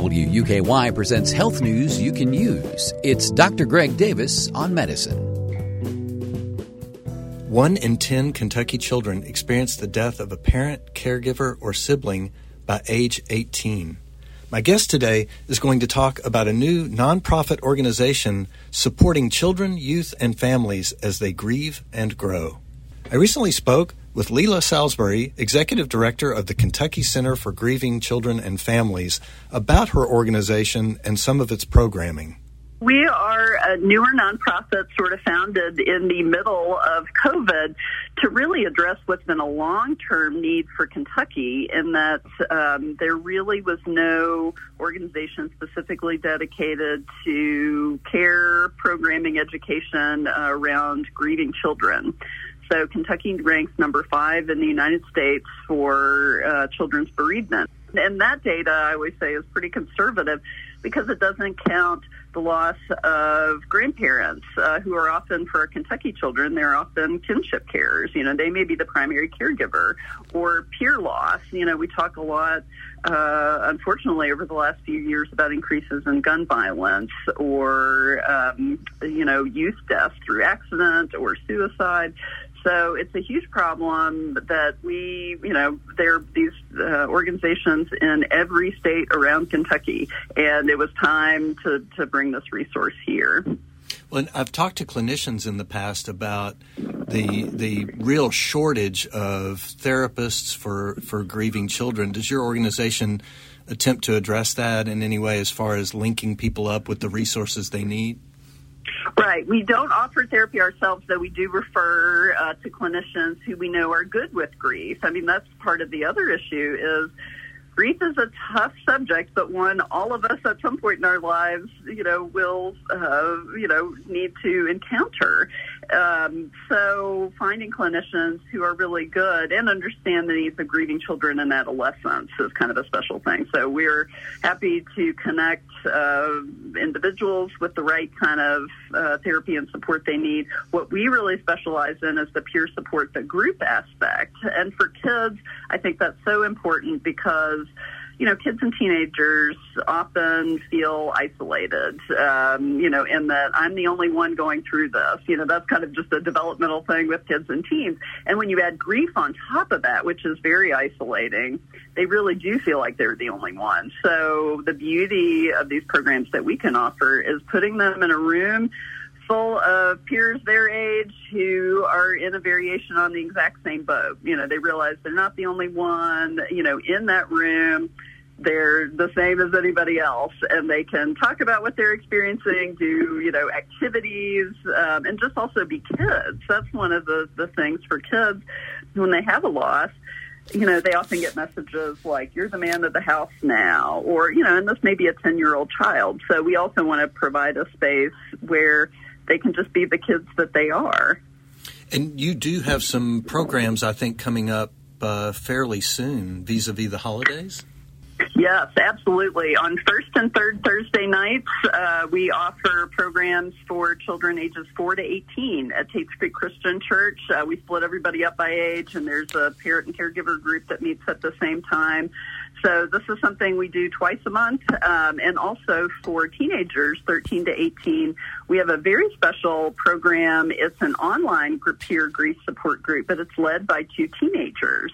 WUKY presents health news you can use. It's Dr. Greg Davis on medicine. One in 10 Kentucky children experience the death of a parent, caregiver, or sibling by age 18. My guest today is going to talk about a new nonprofit organization supporting children, youth, and families as they grieve and grow. I recently spoke with Leila Salisbury, Executive Director of the Kentucky Center for Grieving Children and Families, about her organization and some of its programming. We are a newer nonprofit sort of founded in the middle of COVID to really address what's been a long term need for Kentucky, in that um, there really was no organization specifically dedicated to care, programming, education uh, around grieving children. So Kentucky ranks number five in the United States for uh, children's bereavement. And that data, I always say, is pretty conservative because it doesn't count the loss of grandparents uh, who are often for Kentucky children, they're often kinship carers. You know, they may be the primary caregiver or peer loss. You know, we talk a lot, uh, unfortunately, over the last few years about increases in gun violence or, um, you know, youth death through accident or suicide. So it's a huge problem that we, you know, there are these uh, organizations in every state around Kentucky, and it was time to, to bring this resource here. Well, I've talked to clinicians in the past about the the real shortage of therapists for, for grieving children. Does your organization attempt to address that in any way as far as linking people up with the resources they need? Right. We don't offer therapy ourselves, though we do refer uh, to clinicians who we know are good with grief. I mean, that's part of the other issue is grief is a tough subject, but one all of us at some point in our lives, you know, will, uh, you know, need to encounter. Um, so finding clinicians who are really good and understand the needs of grieving children and adolescents is kind of a special thing. So we're happy to connect uh, individuals with the right kind of uh, therapy and support they need. What we really specialize in is the peer support, the group aspect. And for kids, I think that's so important because you know, kids and teenagers often feel isolated, um, you know, in that I'm the only one going through this. You know, that's kind of just a developmental thing with kids and teens. And when you add grief on top of that, which is very isolating, they really do feel like they're the only one. So the beauty of these programs that we can offer is putting them in a room of peers their age who are in a variation on the exact same boat. You know, they realize they're not the only one, you know, in that room. They're the same as anybody else and they can talk about what they're experiencing do you know activities um, and just also be kids. That's one of the the things for kids. When they have a loss you know they often get messages like you're the man of the house now or you know and this may be a 10 year old child. So we also want to provide a space where they can just be the kids that they are. And you do have some programs i think coming up uh, fairly soon vis-a-vis the holidays Yes, absolutely. On first and third Thursday nights, uh, we offer programs for children ages 4 to 18 at Tates Creek Christian Church. Uh, we split everybody up by age, and there's a parent and caregiver group that meets at the same time. So this is something we do twice a month. Um, and also for teenagers, 13 to 18, we have a very special program. It's an online group, peer grief support group, but it's led by two teenagers.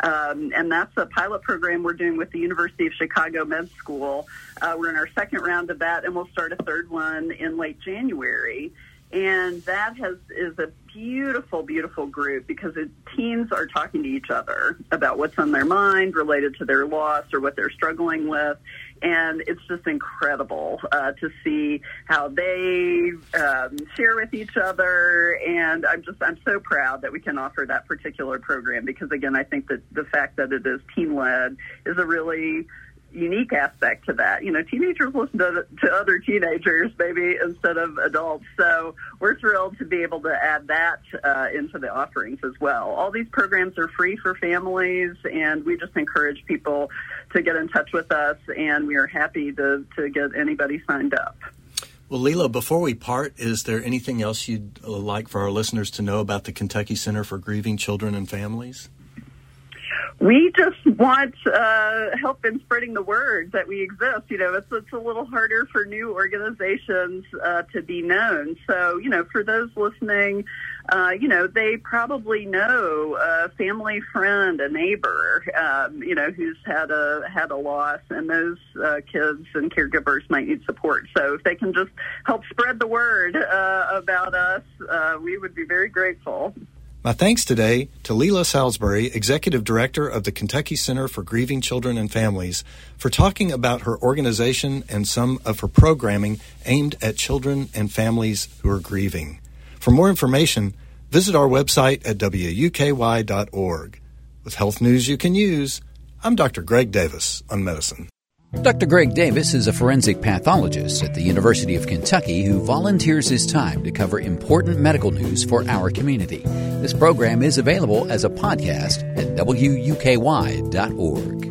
Um, and that's a pilot program we're doing with the University of Chicago Med School. Uh, we're in our second round of that, and we'll start a third one in late January and that has is a beautiful, beautiful group because it, teens are talking to each other about what's on their mind related to their loss or what they're struggling with, and it's just incredible uh, to see how they um, share with each other. And I'm just I'm so proud that we can offer that particular program because again, I think that the fact that it is teen led is a really unique aspect to that. You know, teenagers listen to, to other teenagers maybe instead of adults. So we're thrilled to be able to add that uh, into the offerings as well. All these programs are free for families, and we just encourage people to get in touch with us, and we are happy to, to get anybody signed up. Well, Leila, before we part, is there anything else you'd like for our listeners to know about the Kentucky Center for Grieving Children and Families? We just want uh, help in spreading the word that we exist. You know, it's it's a little harder for new organizations uh, to be known. So, you know, for those listening, uh, you know, they probably know a family friend, a neighbor, um, you know, who's had a had a loss, and those uh, kids and caregivers might need support. So, if they can just help spread the word uh, about us, uh, we would be very grateful. My thanks today to Leila Salisbury, Executive Director of the Kentucky Center for Grieving Children and Families, for talking about her organization and some of her programming aimed at children and families who are grieving. For more information, visit our website at wuky.org. With health news you can use, I'm Dr. Greg Davis on medicine. Dr. Greg Davis is a forensic pathologist at the University of Kentucky who volunteers his time to cover important medical news for our community. This program is available as a podcast at wuky.org.